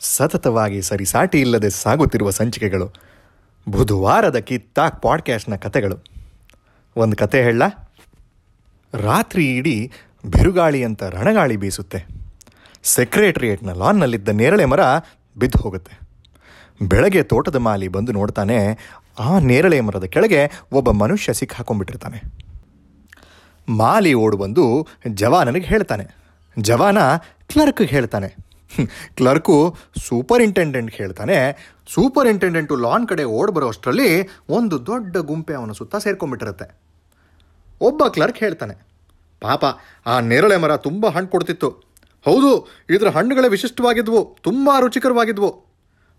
ಸತತವಾಗಿ ಸರಿಸಾಟಿ ಇಲ್ಲದೆ ಸಾಗುತ್ತಿರುವ ಸಂಚಿಕೆಗಳು, ಬುಧವಾರದ ಕಿತ್ತಾಕ್ ಪಾಡ್ಕ್ಯಾಸ್ಟ್ನ ಕತೆಗಳು. ಒಂದು ಕತೆ ಹೇಳ, ರಾತ್ರಿ ಇಡೀ ಬಿರುಗಾಳಿ ಅಂತ ರಣಗಾಳಿ ಬೀಸುತ್ತೆ. ಸೆಕ್ರೆಟ್ರಿಯೇಟ್ನ ಲಾನ್ನಲ್ಲಿದ್ದ ನೇರಳೆ ಮರ ಬಿದ್ದು ಹೋಗುತ್ತೆ. ಬೆಳಗ್ಗೆ ತೋಟದ ಮಾಲಿ ಬಂದು ನೋಡ್ತಾನೆ, ಆ ನೇರಳೆ ಮರದ ಕೆಳಗೆ ಒಬ್ಬ ಮನುಷ್ಯ ಸಿಕ್ಕಾಕೊಂಡ್ಬಿಟ್ಟಿರ್ತಾನೆ ಮಾಲಿ ಓಡು ಬಂದು ಜವಾನನಿಗೆ ಹೇಳ್ತಾನೆ. ಜವಾನ ಕ್ಲರ್ಕ್ಗೆ ಹೇಳ್ತಾನೆ ಕ್ಲರ್ಕು ಸೂಪರಿಂಟೆಂಡೆಂಟ್ ಹೇಳ್ತಾನೆ, ಸೂಪರಿಂಟೆಂಡೆಂಟು ಲಾನ್ ಕಡೆ ಓಡ್ ಬರೋ ಅಷ್ಟರಲ್ಲಿ ಒಂದು ದೊಡ್ಡ ಗುಂಪೆ ಅವನ ಸುತ್ತ ಸೇರ್ಕೊಂಡ್ಬಿಟ್ಟಿರುತ್ತೆ. ಒಬ್ಬ ಕ್ಲರ್ಕ್ ಹೇಳ್ತಾನೆ, ಪಾಪ, ಆ ನೇರಳೆ ಮರ ತುಂಬ ಹಣ್ಣು ಕೊಡ್ತಿತ್ತು. ಹೌದು, ಇದರ ಹಣ್ಣುಗಳೇ ವಿಶಿಷ್ಟವಾಗಿದ್ವು, ತುಂಬ ರುಚಿಕರವಾಗಿದ್ವು.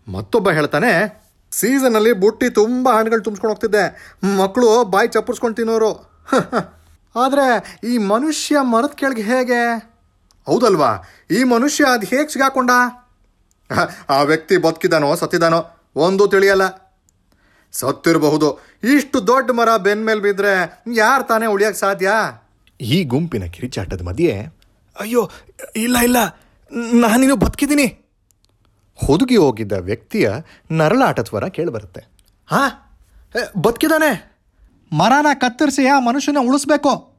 ಮತ್ತೊಬ್ಬ ಹೇಳ್ತಾನೆ ಸೀಸನಲ್ಲಿ ಬುಟ್ಟಿ ತುಂಬ ಹಣ್ಣುಗಳು ತುಂಬಿಸ್ಕೊಂಡು ಹೋಗ್ತಿದ್ದೆ. ಮಕ್ಕಳು ಬಾಯಿ ಚಪ್ಪರ್ಸ್ಕೊಂಡು ತಿನ್ನೋರು. ಆದರೆ ಈ ಮನುಷ್ಯ ಮರದ ಕೆಳಗೆ ಹೇಗೆ? ಹೌದಲ್ವಾ? ಈ ಮನುಷ್ಯ ಅದು ಹೇಗೆ ಸಿಗಾಕೊಂಡ? ಆ ವ್ಯಕ್ತಿ ಬದುಕಿದಾನೋ ಸತ್ತಿದಾನೋ ಒಂದು ತಿಳಿಯಲ್ಲ. ಸತ್ತಿರಬಹುದು. ಇಷ್ಟು ದೊಡ್ಡ ಮರ ಬೆನ್ ಮೇಲೆ ಬಿದ್ದರೆ ಯಾರು ತಾನೇ ಉಳಿಯಕ್ಕೆ ಸಾಧ್ಯ? ಈ ಗುಂಪಿನ ಕಿರಿಚಾಟದ ಮಧ್ಯೆ ಅಯ್ಯೋ ಇಲ್ಲ ಇಲ್ಲ. ನಾನಿನ್ನು ಬದುಕಿದ್ದೀನಿ. ಹುದುಗಿ ಹೋಗಿದ್ದ ವ್ಯಕ್ತಿಯ ನರಳಾಟ ಸ್ವರ ಕೇಳಿಬರುತ್ತೆ. ಹಾ? ಬದುಕಿದಾನೆ. ಮರನ ಕತ್ತರಿಸಿ ಆ ಮನುಷ್ಯನ ಉಳಿಸ್ಬೇಕು.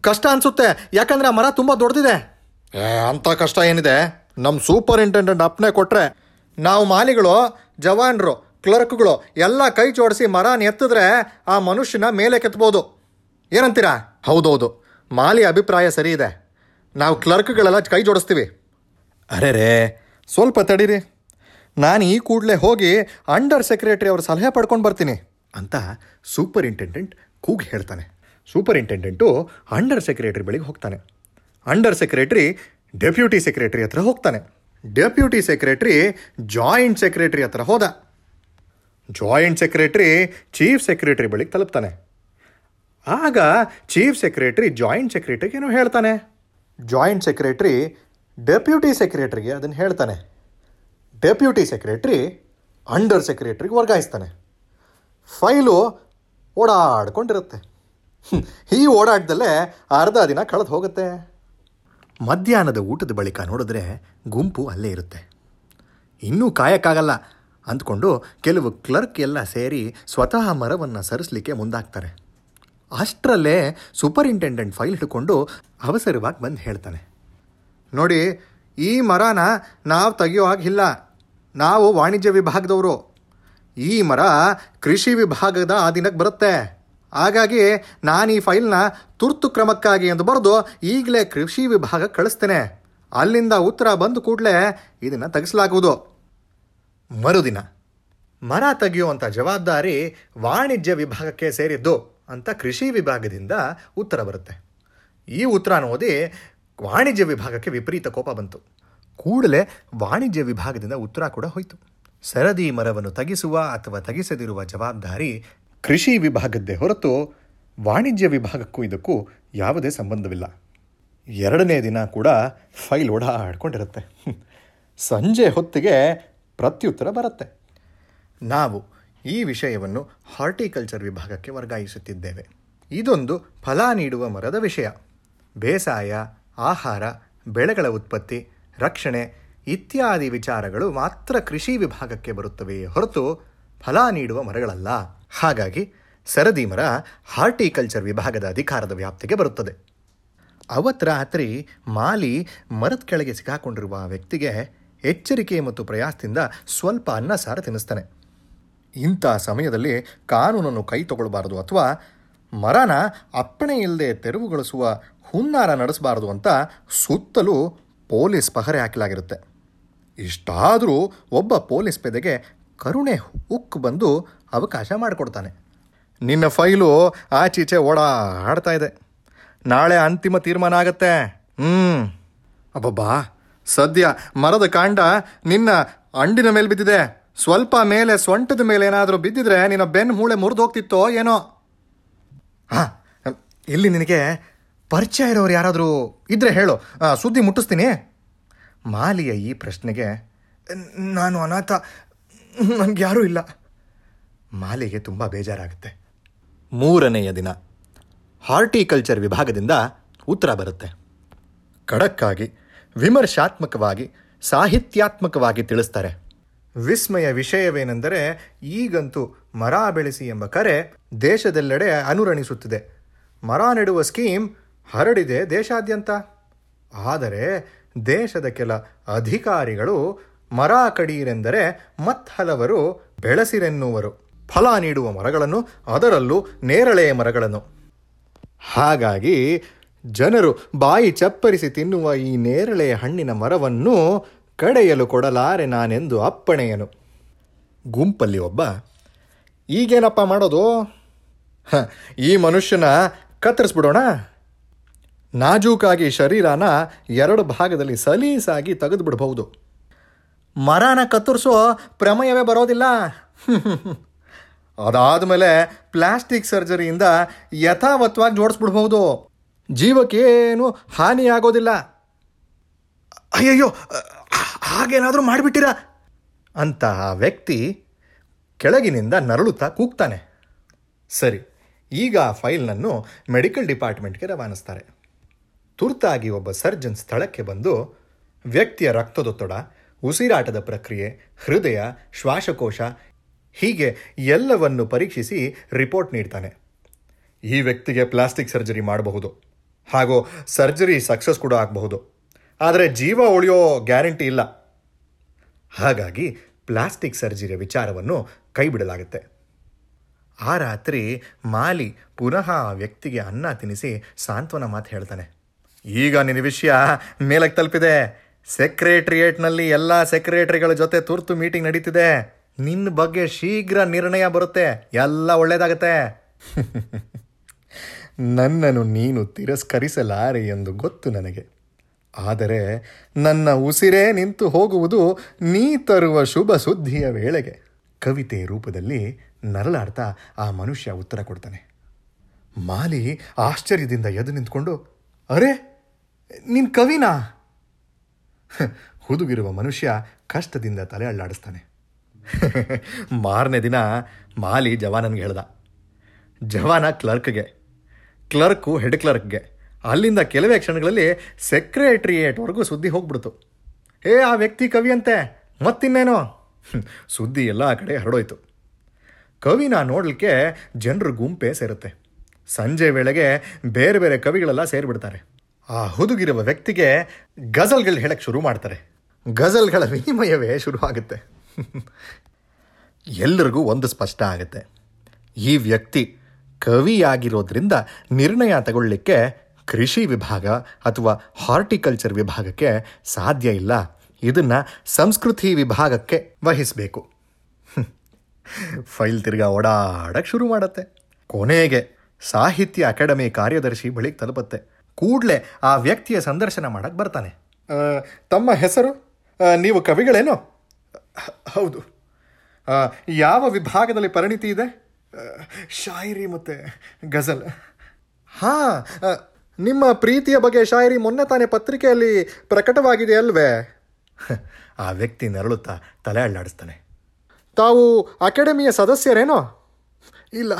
ಕಷ್ಟ ಅನ್ಸುತ್ತೆ. ಯಾಕಂದ್ರೆ ಆ ಮರ ತುಂಬ ದೊಡ್ಡದಿದೆ. ಅಂತ ಕಷ್ಟ ಏನಿದೆ? ನಮ್ಮ ಸೂಪರಿಂಟೆಂಡೆಂಟ್ ಅಪ್ಪನೆ ಕೊಟ್ರೆ ನಾವು ಮಾಲಿಗಳು ಜವಾನರು ಕ್ಲರ್ಕ್ಗಳು ಎಲ್ಲ ಕೈ ಜೋಡಿಸಿ ಮರನ ಎತ್ತಿದ್ರೆ ಆ ಮನುಷ್ಯನ ಮೇಲೆ ಕೆತ್ತಬಹುದು ಏನಂತೀರಾ? ಹೌದೌದು. ಮಾಲಿ ಅಭಿಪ್ರಾಯ ಸರಿ ಇದೆ. ನಾವು ಕ್ಲರ್ಕ್ಗಳೆಲ್ಲ ಕೈ ಜೋಡಿಸ್ತೀವಿ. ಅರೆ ರೇ ಸ್ವಲ್ಪ ತಡೀರಿ. ನಾನು ಈ ಕೂಡಲೇ ಹೋಗಿ ಅಂಡರ್ ಸೆಕ್ರೆಟರಿ ಅವ್ರ ಸಲಹೆ ಪಡ್ಕೊಂಡು ಬರ್ತೀನಿ. ಅಂತ ಸೂಪರಿಂಟೆಂಡೆಂಟ್ ಕೂಗಿ ಹೇಳ್ತಾನೆ. ಸೂಪರಿಂಟೆಂಡೆಂಟು ಅಂಡರ್ ಸೆಕ್ರೆಟರಿ ಬಳಿಗೆ ಹೋಗ್ತಾನೆ. ಅಂಡರ್ ಸೆಕ್ರೆಟರಿ ಡೆಪ್ಯೂಟಿ ಸೆಕ್ರೆಟರಿ ಹತ್ರ ಹೋಗ್ತಾನೆ. ಡೆಪ್ಯೂಟಿ ಸೆಕ್ರೆಟರಿ ಜಾಯಿಂಟ್ ಸೆಕ್ರೆಟರಿ ಹತ್ರ ಹೋದ. ಜಾಯಿಂಟ್ ಸೆಕ್ರೆಟರಿ ಚೀಫ್ ಸೆಕ್ರೆಟರಿ ಬಳಿಗೆ ತಲುಪ್ತಾನೆ. ಆಗ ಚೀಫ್ ಸೆಕ್ರೆಟರಿ ಜಾಯಿಂಟ್ ಸೆಕ್ರೆಟರಿಗೆ ಏನೋ ಹೇಳ್ತಾನೆ. ಜಾಯಿಂಟ್ ಸೆಕ್ರೆಟರಿ ಡೆಪ್ಯೂಟಿ ಸೆಕ್ರೆಟ್ರಿಗೆ ಅದನ್ನು ಹೇಳ್ತಾನೆ. ಡೆಪ್ಯೂಟಿ ಸೆಕ್ರೆಟರಿ ಅಂಡರ್ ಸೆಕ್ರೆಟ್ರಿಗೆ ವರ್ಗಾಯಿಸ್ತಾನೆ. ಫೈಲು ಓಡಾಡ್ಕೊಂಡಿರುತ್ತೆ. ಈ ಓಡಾಟದಲ್ಲೇ ಅರ್ಧ ದಿನ ಕಳೆದು ಹೋಗುತ್ತೆ. ಮಧ್ಯಾಹ್ನದ ಊಟದ ಬಳಿಕ ನೋಡಿದ್ರೆ ಗುಂಪು ಅಲ್ಲೇ ಇರುತ್ತೆ. ಇನ್ನೂ ಕಾಯಕ್ಕಾಗಲ್ಲ ಅಂದ್ಕೊಂಡು ಕೆಲವು ಕ್ಲರ್ಕ್ ಎಲ್ಲ ಸೇರಿ ಸ್ವತಃ ಮರವನ್ನು ಸರಿಸಲಿಕ್ಕೆ ಮುಂದಾಗ್ತಾರೆ. ಅಷ್ಟರಲ್ಲೇ ಸೂಪರಿಂಟೆಂಡೆಂಟ್ ಫೈಲ್ ಹಿಡ್ಕೊಂಡು ಅವಸರವಾಗಿ ಬಂದು ಹೇಳ್ತಾನೆ. ನೋಡಿ, ಈ ಮರನ ನಾವು ತೆಗೆಯೋ ಹಾಗಿಲ್ಲ ನಾವು ವಾಣಿಜ್ಯ ವಿಭಾಗದವರು. ಈ ಮರ ಕೃಷಿ ವಿಭಾಗದ ಆ ದಿನಕ್ಕೆ ಬರುತ್ತೆ. ಹಾಗಾಗಿ ನಾನು ಈ ಫೈಲ್ನ ತುರ್ತು ಕ್ರಮಕ್ಕಾಗಿ ಎಂದು ಬರೆದು ಈಗಲೇ ಕೃಷಿ ವಿಭಾಗಕ್ಕೆ ಕಳಿಸ್ತೇನೆ. ಅಲ್ಲಿಂದ ಉತ್ತರ ಬಂದ ಕೂಡಲೇ ಇದನ್ನು ತೆಗೆಸಲಾಗುವುದು. ಮರುದಿನ, ಮರ ತೆಗೆಯುವಂಥ ಜವಾಬ್ದಾರಿ ವಾಣಿಜ್ಯ ವಿಭಾಗಕ್ಕೆ ಸೇರಿದ್ದು ಅಂತ ಕೃಷಿ ವಿಭಾಗದಿಂದ ಉತ್ತರ ಬರುತ್ತೆ. ಈ ಉತ್ತರನ ಓದಿ ವಾಣಿಜ್ಯ ವಿಭಾಗಕ್ಕೆ ವಿಪರೀತ ಕೋಪ ಬಂತು. ಕೂಡಲೇ ವಾಣಿಜ್ಯ ವಿಭಾಗದಿಂದ ಉತ್ತರ ಕೂಡ ಹೋಯಿತು. ಸರದಿ ಮರವನ್ನು ತಗಿಸುವ ಅಥವಾ ತಗಿಸದಿರುವ ಜವಾಬ್ದಾರಿ ಕೃಷಿ ವಿಭಾಗದ್ದೇ ಹೊರತು ವಾಣಿಜ್ಯ ವಿಭಾಗಕ್ಕೂ ಇದಕ್ಕೂ ಯಾವುದೇ ಸಂಬಂಧವಿಲ್ಲ. ಎರಡನೇ ದಿನ ಕೂಡ ಫೈಲ್ ಓಡಾಡ್ಕೊಂಡಿರುತ್ತೆ. ಸಂಜೆ ಹೊತ್ತಿಗೆ ಪ್ರತ್ಯುತ್ತರ ಬರುತ್ತೆ. ನಾವು ಈ ವಿಷಯವನ್ನು ಹಾರ್ಟಿಕಲ್ಚರ್ ವಿಭಾಗಕ್ಕೆ ವರ್ಗಾಯಿಸುತ್ತಿದ್ದೇವೆ. ಇದೊಂದು ಫಲ ನೀಡುವ ಮರದ ವಿಷಯ. ಬೇಸಾಯ, ಆಹಾರ, ಬೆಳೆಗಳ ಉತ್ಪತ್ತಿ, ರಕ್ಷಣೆ ಇತ್ಯಾದಿ ವಿಚಾರಗಳು ಮಾತ್ರ ಕೃಷಿ ವಿಭಾಗಕ್ಕೆ ಬರುತ್ತವೆಯೇ ಹೊರತು ಫಲ ನೀಡುವ ಮರಗಳಲ್ಲ. ಹಾಗಾಗಿ ಸರದಿ ಮರ ಹಾರ್ಟಿಕಲ್ಚರ್ ವಿಭಾಗದ ಅಧಿಕಾರದ ವ್ಯಾಪ್ತಿಗೆ ಬರುತ್ತದೆ. ಅವತ್ ರಾತ್ರಿ ಮಾಲಿ ಮರದ ಕೆಳಗೆ ಸಿಕ್ಕಾಕೊಂಡಿರುವ ವ್ಯಕ್ತಿಗೆ ಎಚ್ಚರಿಕೆ ಮತ್ತು ಪ್ರಯಾಸದಿಂದ ಸ್ವಲ್ಪ ಅನ್ನ ಸಾರ ತಿನ್ನಿಸ್ತಾನೆ. ಇಂಥ ಸಮಯದಲ್ಲಿ ಕಾನೂನನ್ನು ಕೈ ತಗೊಳ್ಬಾರದು ಅಥವಾ ಮರನ ಅಪ್ಪಣೆ ಇಲ್ಲದೆ ತೆರವುಗೊಳಿಸುವ ಹುನ್ನಾರ ನಡೆಸಬಾರದು ಅಂತ ಸುತ್ತಲೂ ಪೊಲೀಸ್ ಪಹರೆ ಹಾಕಲಾಗಿರುತ್ತೆ. ಇಷ್ಟಾದರೂ ಒಬ್ಬ ಪೊಲೀಸ್ ಪೆದೆಗೆ ಕರುಣೆ ಉಕ್ಕು ಬಂದು ಅವಕಾಶ ಮಾಡಿಕೊಡ್ತಾನೆ. ನಿನ್ನ ಫೈಲು ಆಚೀಚೆ ಓಡಾಡ್ತಾ ಇದೆ. ನಾಳೆ ಅಂತಿಮ ತೀರ್ಮಾನ ಆಗತ್ತೆ. ಹ್ಞೂ ಅಬ್ಬಬ್ಬಾ. ಸದ್ಯ ಮರದ ಕಾಂಡ ನಿನ್ನ ಅಂಡಿನ ಮೇಲೆ ಬಿದ್ದಿದೆ. ಸ್ವಲ್ಪ ಮೇಲೆ ಸೊಂಟದ ಮೇಲೆ ಏನಾದರೂ ಬಿದ್ದಿದ್ರೆ ನಿನ್ನ ಬೆನ್ನು ಮೂಳೆ ಮುರಿದು ಹೋಗ್ತಿತ್ತೋ ಏನೋ. ಹಾಂ ಇಲ್ಲಿ ನಿನಗೆ ಪರಿಚಯ ಇರೋರು ಯಾರಾದರೂ ಇದ್ರೆ ಹೇಳು. ಸುದ್ದಿ ಮುಟ್ಟಿಸ್ತೀನಿ. ಮಾಲಿಯ ಈ ಪ್ರಶ್ನೆಗೆ ನಾನು ಅನಾಥ ನನಗೆ ಯಾರೂ ಇಲ್ಲ. ಮಾಲಿಗೆ ತುಂಬ ಬೇಜಾರಾಗುತ್ತೆ. ಮೂರನೆಯ ದಿನ ಹಾರ್ಟಿಕಲ್ಚರ್ ವಿಭಾಗದಿಂದ ಉತ್ತರ ಬರುತ್ತೆ. ಖಡಕ್ಕಾಗಿ ವಿಮರ್ಶಾತ್ಮಕವಾಗಿ ಸಾಹಿತ್ಯಾತ್ಮಕವಾಗಿ ತಿಳಿಸ್ತಾರೆ. ವಿಸ್ಮಯ ವಿಷಯವೇನೆಂದರೆ ಈಗಂತೂ ಮರ ಬೆಳೆಸಿ ಎಂಬ ಕರೆ ದೇಶದೆಲ್ಲೆಡೆ ಅನುರಣಿಸುತ್ತಿದೆ. ಮರ ನೆಡುವ ಸ್ಕೀಮ್ ಹರಡಿದೆ ದೇಶಾದ್ಯಂತ. ಆದರೆ ದೇಶದ ಕೆಲ ಅಧಿಕಾರಿಗಳು ಮರ ಕಡೀರೆಂದರೆ ಮತ್ಹಲವರು ಬೆಳೆಸಿರೆನ್ನುವರು. ಫಲ ನೀಡುವ ಮರಗಳನ್ನು, ಅದರಲ್ಲೂ ನೇರಳೆ ಮರಗಳನ್ನು. ಹಾಗಾಗಿ ಜನರು ಬಾಯಿ ಚಪ್ಪರಿಸಿ ತಿನ್ನುವ ಈ ನೇರಳೆ ಹಣ್ಣಿನ ಮರವನ್ನು ಕಡೆಯಲು ಕೊಡಲಾರೆ ನಾನೆಂದು ಅಪ್ಪಣೆಯನು. ಗುಂಪಲ್ಲಿ ಒಬ್ಬ, ಈಗೇನಪ್ಪ ಮಾಡೋದು? ಈ ಮನುಷ್ಯನ ಕತ್ತರಿಸ್ಬಿಡೋಣ. ನಾಜೂಕಾಗಿ ಶರೀರನ ಎರಡು ಭಾಗದಲ್ಲಿ ಸಲೀಸಾಗಿ ತೆಗೆದು ಬಿಡಬಹುದು ಮರನ ಕತ್ತರಿಸೋ ಪ್ರಮೇಯವೇ ಬರೋದಿಲ್ಲ. ಅದಾದಮೇಲೆ ಪ್ಲಾಸ್ಟಿಕ್ ಸರ್ಜರಿಯಿಂದ ಯಥಾವತ್ವಾಗಿ ಜೋಡಿಸ್ಬಿಡ್ಬಹುದು. ಜೀವಕ್ಕೇನು ಹಾನಿಯಾಗೋದಿಲ್ಲ. ಅಯ್ಯಯ್ಯೋ, ಹಾಗೇನಾದರೂ ಮಾಡಿಬಿಟ್ಟಿರ? ಅಂತ ಆ ವ್ಯಕ್ತಿ ಕೆಳಗಿನಿಂದ ನರಳುತ್ತಾ ಕೂಗ್ತಾನೆ. ಸರಿ, ಈಗ ಆ ಫೈಲ್ನನ್ನು ಮೆಡಿಕಲ್ ಡಿಪಾರ್ಟ್ಮೆಂಟ್ಗೆ ರವಾನಿಸ್ತಾರೆ. ತುರ್ತಾಗಿ ಒಬ್ಬ ಸರ್ಜನ್ ಸ್ಥಳಕ್ಕೆ ಬಂದು ವ್ಯಕ್ತಿಯ ರಕ್ತದೊತ್ತಡ ಉಸಿರಾಟದ ಪ್ರಕ್ರಿಯೆ, ಹೃದಯ, ಶ್ವಾಸಕೋಶ ಹೀಗೆ ಎಲ್ಲವನ್ನು ಪರೀಕ್ಷಿಸಿ ರಿಪೋರ್ಟ್ ನೀಡ್ತಾನೆ. ಈ ವ್ಯಕ್ತಿಗೆ ಪ್ಲಾಸ್ಟಿಕ್ ಸರ್ಜರಿ ಮಾಡಬಹುದು. ಹಾಗೂ ಸರ್ಜರಿ ಸಕ್ಸಸ್ ಕೂಡ ಆಗಬಹುದು. ಆದರೆ ಜೀವ ಉಳಿಯೋ ಗ್ಯಾರಂಟಿ ಇಲ್ಲ. ಹಾಗಾಗಿ ಪ್ಲಾಸ್ಟಿಕ್ ಸರ್ಜರಿಯ ವಿಚಾರವನ್ನು ಕೈಬಿಡಲಾಗುತ್ತೆ. ಆ ರಾತ್ರಿ ಮಾಲಿ ಪುನಃ ಆ ವ್ಯಕ್ತಿಗೆ ಅನ್ನ ತಿನ್ನಿಸಿ ಸಾಂತ್ವನ ಮಾತು ಹೇಳ್ತಾನೆ. ಈಗ ನಿನ್ನ ವಿಷಯ ಮೇಲಕ್ಕೆ ತಲುಪಿದೆ. ಸೆಕ್ರೆಟ್ರಿಯೇಟ್ನಲ್ಲಿ ಎಲ್ಲ ಸೆಕ್ರೆಟರಿಗಳ ಜೊತೆ ತುರ್ತು ಮೀಟಿಂಗ್ ನಡೀತಿದೆ. ನಿನ್ನ ಬಗ್ಗೆ ಶೀಘ್ರ ನಿರ್ಣಯ ಬರುತ್ತೆ. ಎಲ್ಲ ಒಳ್ಳೇದಾಗತ್ತೆ. ನನ್ನನ್ನು ನೀನು ತಿರಸ್ಕರಿಸಲಾರೆ ಎಂದು ಗೊತ್ತು ನನಗೆ. ಆದರೆ ನನ್ನ ಉಸಿರೇ ನಿಂತು ಹೋಗುವುದು ನೀ ತರುವ ಶುಭ ಸುದ್ದಿಯ ವೇಳೆಗೆ. ಕವಿತೆ ರೂಪದಲ್ಲಿ ನರಳಾಡ್ತಾ ಆ ಮನುಷ್ಯ ಉತ್ತರ ಕೊಡ್ತಾನೆ. ಮಾಲಿ ಆಶ್ಚರ್ಯದಿಂದ ಎದು ನಿಂತ್ಕೊಂಡು, ಅರೆ ನಿನ್ನ ಕವಿನಾ? ಹುದುಗಿರುವ ಮನುಷ್ಯ ಕಷ್ಟದಿಂದ ತಲೆ ಅಳ್ಳಾಡಿಸ್ತಾನೆ. ಮಾರನೇ ದಿನ ಮಾಲಿ ಜವಾನನ್ಗೆ ಹೇಳ್ದ. ಜವಾನ ಕ್ಲರ್ಕ್ಗೆ, ಕ್ಲರ್ಕು ಹೆಡ್ ಕ್ಲರ್ಕ್ಗೆ, ಅಲ್ಲಿಂದ ಕೆಲವೇ ಕ್ಷಣಗಳಲ್ಲಿ ಸೆಕ್ರೆಟ್ರಿಯೇಟ್ವರೆಗೂ ಸುದ್ದಿ ಹೋಗ್ಬಿಡ್ತು. ಏ, ಆ ವ್ಯಕ್ತಿ ಕವಿ ಅಂತೆ ಮತ್ತಿನ್ನೇನು? ಸುದ್ದಿ ಎಲ್ಲ ಕಡೆ ಹರಡೋಯ್ತು. ಕವಿನ ನೋಡಲಿಕ್ಕೆ ಜನರು ಗುಂಪೇ ಸೇರುತ್ತೆ. ಸಂಜೆ ವೇಳೆಗೆ ಬೇರೆ ಬೇರೆ ಕವಿಗಳೆಲ್ಲ ಸೇರಿಬಿಡ್ತಾರೆ. ಆ ಹುದುಗಿರುವ ವ್ಯಕ್ತಿಗೆ ಗಜಲ್ಗಳು ಹೇಳಕ್ಕೆ ಶುರು ಮಾಡ್ತಾರೆ. ಗಜಲ್ಗಳ ವಿನಿಮಯವೇ ಶುರು ಆಗುತ್ತೆ. ಎಲ್ಲರಿಗೂ ಒಂದು ಸ್ಪಷ್ಟ ಆಗುತ್ತೆ. ಈ ವ್ಯಕ್ತಿ ಕವಿಯಾಗಿರೋದ್ರಿಂದ ನಿರ್ಣಯ ತಗೊಳ್ಳಿಕ್ಕೆ ಕೃಷಿ ವಿಭಾಗ ಅಥವಾ ಹಾರ್ಟಿಕಲ್ಚರ್ ವಿಭಾಗಕ್ಕೆ ಸಾಧ್ಯ ಇಲ್ಲ. ಇದನ್ನು ಸಂಸ್ಕೃತಿ ವಿಭಾಗಕ್ಕೆ ವಹಿಸಬೇಕು. ಫೈಲ್ ತಿರ್ಗಾ ಓಡಾಡಕ್ಕೆ ಶುರು ಮಾಡುತ್ತೆ. ಕೊನೆಗೆ ಸಾಹಿತ್ಯ ಅಕಾಡೆಮಿ ಕಾರ್ಯದರ್ಶಿ ಬಳಿಗೆ ತಲುಪತ್ತೆ. ಕೂಡಲೇ ಆ ವ್ಯಕ್ತಿಯ ಸಂದರ್ಶನ ಮಾಡಕ್ಕೆ ಬರ್ತಾನೆ. ತಮ್ಮ ಹೆಸರು? ನೀವು ಕವಿಗಳೇನು? ಹೌದು. ಯಾವ ವಿಭಾಗದಲ್ಲಿ ಪರಿಣಿತಿ ಇದೆ? ಶಾಯಿರಿ ಮತ್ತು ಗಜಲ್. ಹಾಂ ನಿಮ್ಮ ಪ್ರೀತಿಯ ಬಗ್ಗೆ ಶಾಯರಿ ಮೊನ್ನೆ ತಾನೇ ಪತ್ರಿಕೆಯಲ್ಲಿ ಪ್ರಕಟವಾಗಿದೆ ಅಲ್ವೇ? ಆ ವ್ಯಕ್ತಿ ನರಳುತ್ತಾ ತಲೆ ಅಳ್ಳಾಡಿಸ್ತಾನೆ. ತಾವು ಅಕಾಡೆಮಿಯ ಸದಸ್ಯರೇನೋ? ಇಲ್ಲ.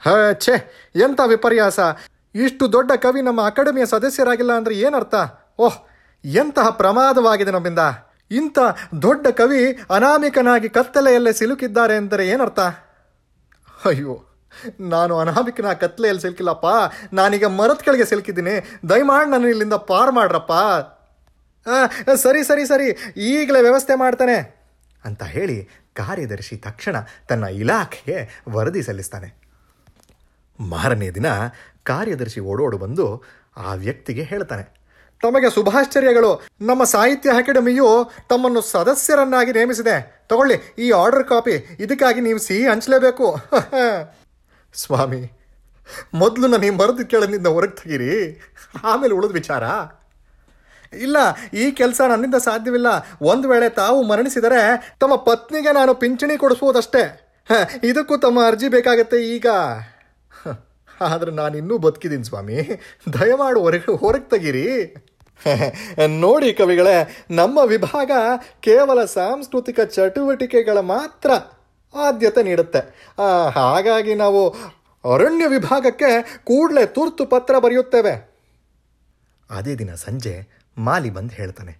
ಹ ಛೇ ಎಂಥ ವಿಪರ್ಯಾಸ. ಇಷ್ಟು ದೊಡ್ಡ ಕವಿ ನಮ್ಮ ಅಕಾಡೆಮಿಯ ಸದಸ್ಯರಾಗಿಲ್ಲ ಅಂದರೆ ಏನರ್ಥ? ಓಹ್, ಎಂತಹ ಪ್ರಮಾದವಾಗಿದೆ ನಮ್ಮಿಂದ. ಇಂಥ ದೊಡ್ಡ ಕವಿ ಅನಾಮಿಕನಾಗಿ ಕತ್ತಲೆಯಲ್ಲೇ ಸಿಲುಕಿದ್ದಾರೆ ಅಂದರೆ ಏನರ್ಥ? ಅಯ್ಯೋ, ನಾನು ಅನಾಮಿಕನ ಕತ್ತಲೆಯಲ್ಲಿ ಸಿಲುಕಿಲ್ಲಪ್ಪ. ನಾನೀಗ ಮರದ ಕೆಳಗೆ ಸಿಲುಕಿದ್ದೀನಿ. ದಯಮಾಡಿ ನಾನು ಇಲ್ಲಿಂದ ಪಾರ್ ಮಾಡ್ರಪ್ಪ. ಸರಿ ಸರಿ ಸರಿ, ಈಗಲೇ ವ್ಯವಸ್ಥೆ ಮಾಡ್ತಾನೆ. ಅಂತ ಹೇಳಿ ಕಾರ್ಯದರ್ಶಿ ತಕ್ಷಣ ತನ್ನ ಇಲಾಖೆಗೆ ವರದಿ ಸಲ್ಲಿಸ್ತಾನೆ. ಮಾರನೇ ದಿನ ಕಾರ್ಯದರ್ಶಿ ಓಡೋಡು ಬಂದು ಆ ವ್ಯಕ್ತಿಗೆ ಹೇಳ್ತಾನೆ, ತಮಗೆ ಶುಭಾಶ್ಚರ್ಯಗಳು. ನಮ್ಮ ಸಾಹಿತ್ಯ ಅಕಾಡೆಮಿಯು ತಮ್ಮನ್ನು ಸದಸ್ಯರನ್ನಾಗಿ ನೇಮಿಸಿದೆ. ತಗೊಳ್ಳಿ, ಈ ಆರ್ಡರ್ ಕಾಪಿ. ಇದಕ್ಕಾಗಿ ನೀವು ಸಿಹಿ ಹಂಚಲೇಬೇಕು. ಸ್ವಾಮಿ, ಮೊದಲು ನಾನು ಈ ಮರದ ಕೆಳನಿಂದ ಹೊರಗೆ ತೆಗೀರಿ. ಆಮೇಲೆ ಉಳಿದ ವಿಚಾರ. ಇಲ್ಲ, ಈ ಕೆಲಸ ನನ್ನಿಂದ ಸಾಧ್ಯವಿಲ್ಲ. ಒಂದು ವೇಳೆ ತಾವು ಮರಣಿಸಿದರೆ ತಮ್ಮ ಪತ್ನಿಗೆ ನಾನು ಪಿಂಚಣಿ ಕೊಡಿಸುವುದಷ್ಟೇ. ಇದಕ್ಕೂ ತಮ್ಮ ಅರ್ಜಿ ಬೇಕಾಗತ್ತೆ ಈಗ. ಆದ್ರೆ ನಾನು ಇನ್ನೂ ಬದುಕಿದ್ದೀನಿ ಸ್ವಾಮಿ. ದಯಮಾಡು ಹೊರಗೆ ಹೊರಗೆ ತೆಗೀರಿ. ನೋಡಿ ಕವಿಗಳೇ, ನಮ್ಮ ವಿಭಾಗ ಕೇವಲ ಸಾಂಸ್ಕೃತಿಕ ಚಟುವಟಿಕೆಗಳ ಮಾತ್ರ ಆದ್ಯತೆ ನೀಡುತ್ತೆ. ಹಾಗಾಗಿ ನಾವು ಅರಣ್ಯ ವಿಭಾಗಕ್ಕೆ ಕೂಡಲೇ ತುರ್ತು ಪತ್ರ ಬರೆಯುತ್ತೇವೆ. ಅದೇ ದಿನ ಸಂಜೆ ಮಾಲಿ ಬಂದು ಹೇಳ್ತಾನೆ.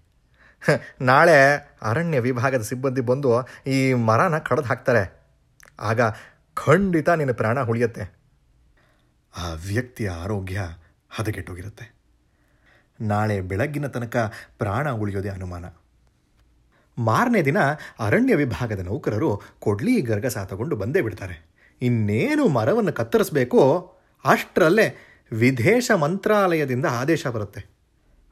ನಾಳೆ ಅರಣ್ಯ ವಿಭಾಗದ ಸಿಬ್ಬಂದಿ ಬಂದು ಈ ಮರನ ಕಡ್ದು ಹಾಕ್ತಾರೆ. ಆಗ ಖಂಡಿತ ನಿನ್ನ ಪ್ರಾಣ ಉಳಿಯತ್ತೆ. ಆ ವ್ಯಕ್ತಿಯ ಆರೋಗ್ಯ ಹದಗೆಟ್ಟೋಗಿರುತ್ತೆ. ನಾಳೆ ಬೆಳಗ್ಗಿನ ತನಕ ಪ್ರಾಣ ಉಳಿಯೋದೇ ಅನುಮಾನ. ಮಾರನೇ ದಿನ ಅರಣ್ಯ ವಿಭಾಗದ ನೌಕರರು ಕೊಡ್ಲಿ ಗರ್ಗಸ ತಗೊಂಡು ಬಂದೇ ಬಿಡ್ತಾರೆ. ಇನ್ನೇನು ಮರವನ್ನು ಕತ್ತರಿಸಬೇಕೋ ಅಷ್ಟರಲ್ಲೇ ವಿದೇಶ ಮಂತ್ರಾಲಯದಿಂದ ಆದೇಶ ಬರುತ್ತೆ.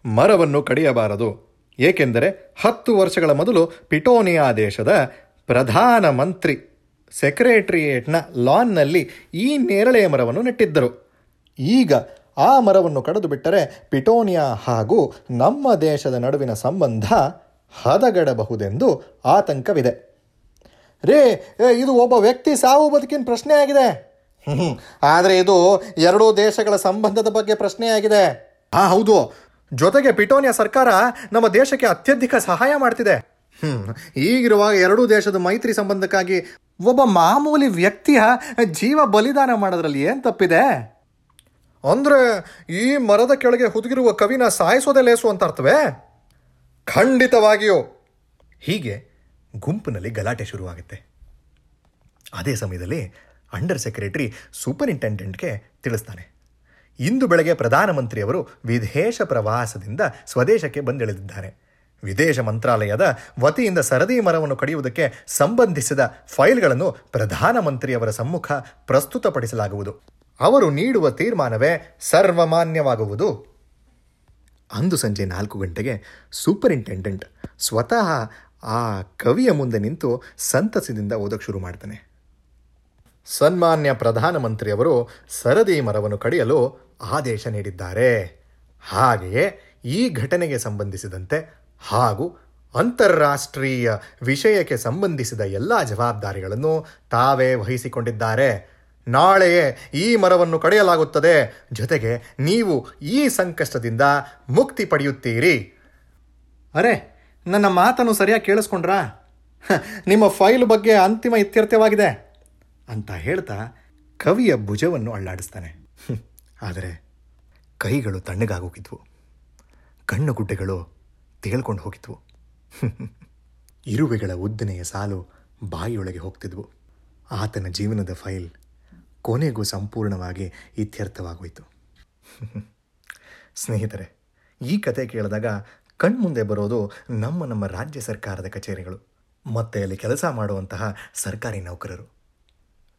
ಮರವನ್ನು ಕಡಿಯಬಾರದು. ಏಕೆಂದರೆ ಹತ್ತು ವರ್ಷಗಳ ಮೊದಲು ಪಿಟೋನಿಯಾ ದೇಶದ ಪ್ರಧಾನ ಮಂತ್ರಿ ಸೆಕ್ರೆಟರಿಯೇಟ್ನ ಲಾನ್ನಲ್ಲಿ ಈ ನೇರಳೆಯ ಮರವನ್ನು ನೆಟ್ಟಿದ್ದರು. ಈಗ ಆ ಮರವನ್ನು ಕಡಿದು ಬಿಟ್ಟರೆ ಪಿಟೋನಿಯಾ ಹಾಗೂ ನಮ್ಮ ದೇಶದ ನಡುವಿನ ಸಂಬಂಧ ಹದಗಡಬಹುದೆಂದು ಆತಂಕವಿದೆ. ರೇ ಇದು ಒಬ್ಬ ವ್ಯಕ್ತಿ ಸಾವು ಬದುಕಿನ ಪ್ರಶ್ನೆ ಆಗಿದೆ ಆದರೆ ಇದು ಎರಡೂ ದೇಶಗಳ ಸಂಬಂಧದ ಬಗ್ಗೆ ಪ್ರಶ್ನೆಯಾಗಿದೆ. ಹಾ, ಹೌದು. ಜೊತೆಗೆ ಪಿಟೋನಿಯಾ ಸರ್ಕಾರ ನಮ್ಮ ದೇಶಕ್ಕೆ ಅತ್ಯಧಿಕ ಸಹಾಯ ಮಾಡ್ತಿದೆ. ಈಗಿರುವಾಗ ಎರಡೂ ದೇಶದ ಮೈತ್ರಿ ಸಂಬಂಧಕ್ಕಾಗಿ ಒಬ್ಬ ಮಾಮೂಲಿ ವ್ಯಕ್ತಿಯ ಜೀವ ಬಲಿದಾನ ಮಾಡೋದ್ರಲ್ಲಿ ಏನು ತಪ್ಪಿದೆ? ಅಂದ್ರೆ ಈ ಮರದ ಕೆಳಗೆ ಹುದುಗಿರುವ ಕವಿನ ಸಾಯಿಸೋದೇ ಲೇಸು ಅಂತ ಅರ್ಥವೇ? ಖಂಡಿತವಾಗಿಯೂ. ಹೀಗೆ ಗುಂಪಿನಲ್ಲಿ ಗಲಾಟೆ ಶುರುವಾಗುತ್ತೆ. ಅದೇ ಸಮಯದಲ್ಲಿ ಅಂಡರ್ ಸೆಕ್ರೆಟರಿ ಸೂಪರಿಂಟೆಂಡೆಂಟ್ಗೆ ತಿಳಿಸ್ತಾನೆ. ಇಂದು ಬೆಳಗ್ಗೆ ಪ್ರಧಾನಮಂತ್ರಿಯವರು ವಿದೇಶ ಪ್ರವಾಸದಿಂದ ಸ್ವದೇಶಕ್ಕೆ ಬಂದಿಳಿದಿದ್ದಾರೆ. ವಿದೇಶ ಮಂತ್ರಾಲಯದ ವತಿಯಿಂದ ಸರದಿ ಮರವನ್ನು ಕಡಿಯುವುದಕ್ಕೆ ಸಂಬಂಧಿಸಿದ ಫೈಲ್ಗಳನ್ನು ಪ್ರಧಾನಮಂತ್ರಿಯವರ ಸಮ್ಮುಖ ಪ್ರಸ್ತುತಪಡಿಸಲಾಗುವುದು. ಅವರು ನೀಡುವ ತೀರ್ಮಾನವೇ ಸರ್ವಮಾನ್ಯವಾಗುವುದು. ಅಂದು ಸಂಜೆ ನಾಲ್ಕು ಗಂಟೆಗೆ ಸೂಪರಿಂಟೆಂಡೆಂಟ್ ಸ್ವತಃ ಆ ಕವಿಯ ಮುಂದೆ ನಿಂತು ಸಂತಸದಿಂದ ಓದಕ್ಕೆ ಶುರು ಮಾಡ್ತಾನೆ. ಸನ್ಮಾನ್ಯ ಪ್ರಧಾನಮಂತ್ರಿಯವರು ಸರದಿ ಮರವನ್ನು ಕಡಿಯಲು ಆದೇಶ ನೀಡಿದ್ದಾರೆ. ಹಾಗೆಯೇ ಈ ಘಟನೆಗೆ ಸಂಬಂಧಿಸಿದಂತೆ ಹಾಗೂ ಅಂತಾರಾಷ್ಟ್ರೀಯ ವಿಷಯಕ್ಕೆ ಸಂಬಂಧಿಸಿದ ಎಲ್ಲ ಜವಾಬ್ದಾರಿಗಳನ್ನು ತಾವೇ ವಹಿಸಿಕೊಂಡಿದ್ದಾರೆ. ನಾಳೆಯೇ ಈ ಮರವನ್ನು ಕಡೆಯಲಾಗುತ್ತದೆ. ಜೊತೆಗೆ ನೀವು ಈ ಸಂಕಷ್ಟದಿಂದ ಮುಕ್ತಿ ಪಡೆಯುತ್ತೀರಿ. ಅರೆ, ನನ್ನ ಮಾತನ್ನು ಸರಿಯಾಗಿ ಕೇಳಿಸ್ಕೊಂಡ್ರಾ? ನಿಮ್ಮ ಫೈಲ್ ಬಗ್ಗೆ ಅಂತಿಮ ಇತ್ಯರ್ಥವಾಗಿದೆ ಅಂತ ಹೇಳ್ತಾ ಕವಿಯ ಭುಜವನ್ನು ಅಳ್ಳಾಡಿಸ್ತಾನೆ. ಆದರೆ ಕೈಗಳು ತಣ್ಣಗಾಗೋಗಿದ್ವು. ಕಣ್ಣು ಗುಡ್ಡೆಗಳು ತೇಳ್ಕೊಂಡು ಹೋಗಿದ್ವು. ಇರುವೆಗಳ ಉದ್ದನೆಯ ಸಾಲು ಬಾಯಿಯೊಳಗೆ ಹೋಗ್ತಿದ್ವು. ಆತನ ಜೀವನದ ಫೈಲ್ ಕೊನೆಗೂ ಸಂಪೂರ್ಣವಾಗಿ ಇತ್ಯರ್ಥವಾಗೋಯಿತು. ಸ್ನೇಹಿತರೆ, ಈ ಕತೆ ಕೇಳಿದಾಗ ಕಣ್ಮುಂದೆ ಬರೋದು ನಮ್ಮ ನಮ್ಮ ರಾಜ್ಯ ಸರ್ಕಾರದ ಕಚೇರಿಗಳು, ಮತ್ತೆ ಅಲ್ಲಿ ಕೆಲಸ ಮಾಡುವಂತಹ ಸರ್ಕಾರಿ ನೌಕರರು.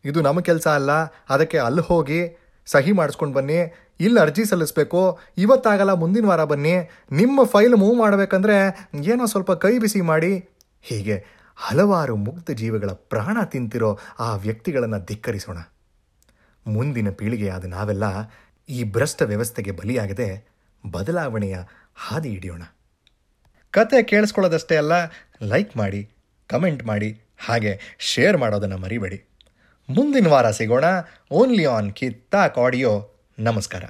ಇದು ನಮ್ಮ ಕೆಲಸ ಅಲ್ಲ, ಅದಕ್ಕೆ ಅಲ್ಲಿ ಹೋಗಿ ಸಹಿ ಮಾಡಿಸ್ಕೊಂಡು ಬನ್ನಿ ಇಲ್ಲಿ ಅರ್ಜಿ ಸಲ್ಲಿಸಬೇಕು. ಇವತ್ತಾಗಲ್ಲ, ಮುಂದಿನ ವಾರ ಬನ್ನಿ. ನಿಮ್ಮ ಫೈಲ್ ಮೂವ್ ಮಾಡಬೇಕಂದ್ರೆ ಏನೋ ಸ್ವಲ್ಪ ಕೈ ಬಿಸಿ ಮಾಡಿ. ಹೀಗೆ ಹಲವಾರು ಮುಗ್ಧ ಜೀವಿಗಳ ಪ್ರಾಣ ತಿಂತಿರೋ ಆ ವ್ಯಕ್ತಿಗಳನ್ನು ಧಿಕ್ಕರಿಸೋಣ. ಮುಂದಿನ ಪೀಳಿಗೆಯಾದ ನಾವೆಲ್ಲ ಈ ಭ್ರಷ್ಟ ವ್ಯವಸ್ಥೆಗೆ ಬಲಿಯಾಗದೆ ಬದಲಾವಣೆಯ ಹಾದಿ ಹಿಡಿಯೋಣ. ಕತೆ ಕೇಳಿಸ್ಕೊಳ್ಳೋದಷ್ಟೇ ಅಲ್ಲ, ಲೈಕ್ ಮಾಡಿ, ಕಮೆಂಟ್ ಮಾಡಿ, ಹಾಗೆ ಶೇರ್ ಮಾಡೋದನ್ನು ಮರಿಬೇಡಿ. ಮುಂದಿನ ವಾರ ಸಿಗೋಣ. ಓನ್ಲಿ ಆನ್ ಕಿತ್ತಾಕ್ ಆಡಿಯೋ ನಮಸ್ಕಾರ.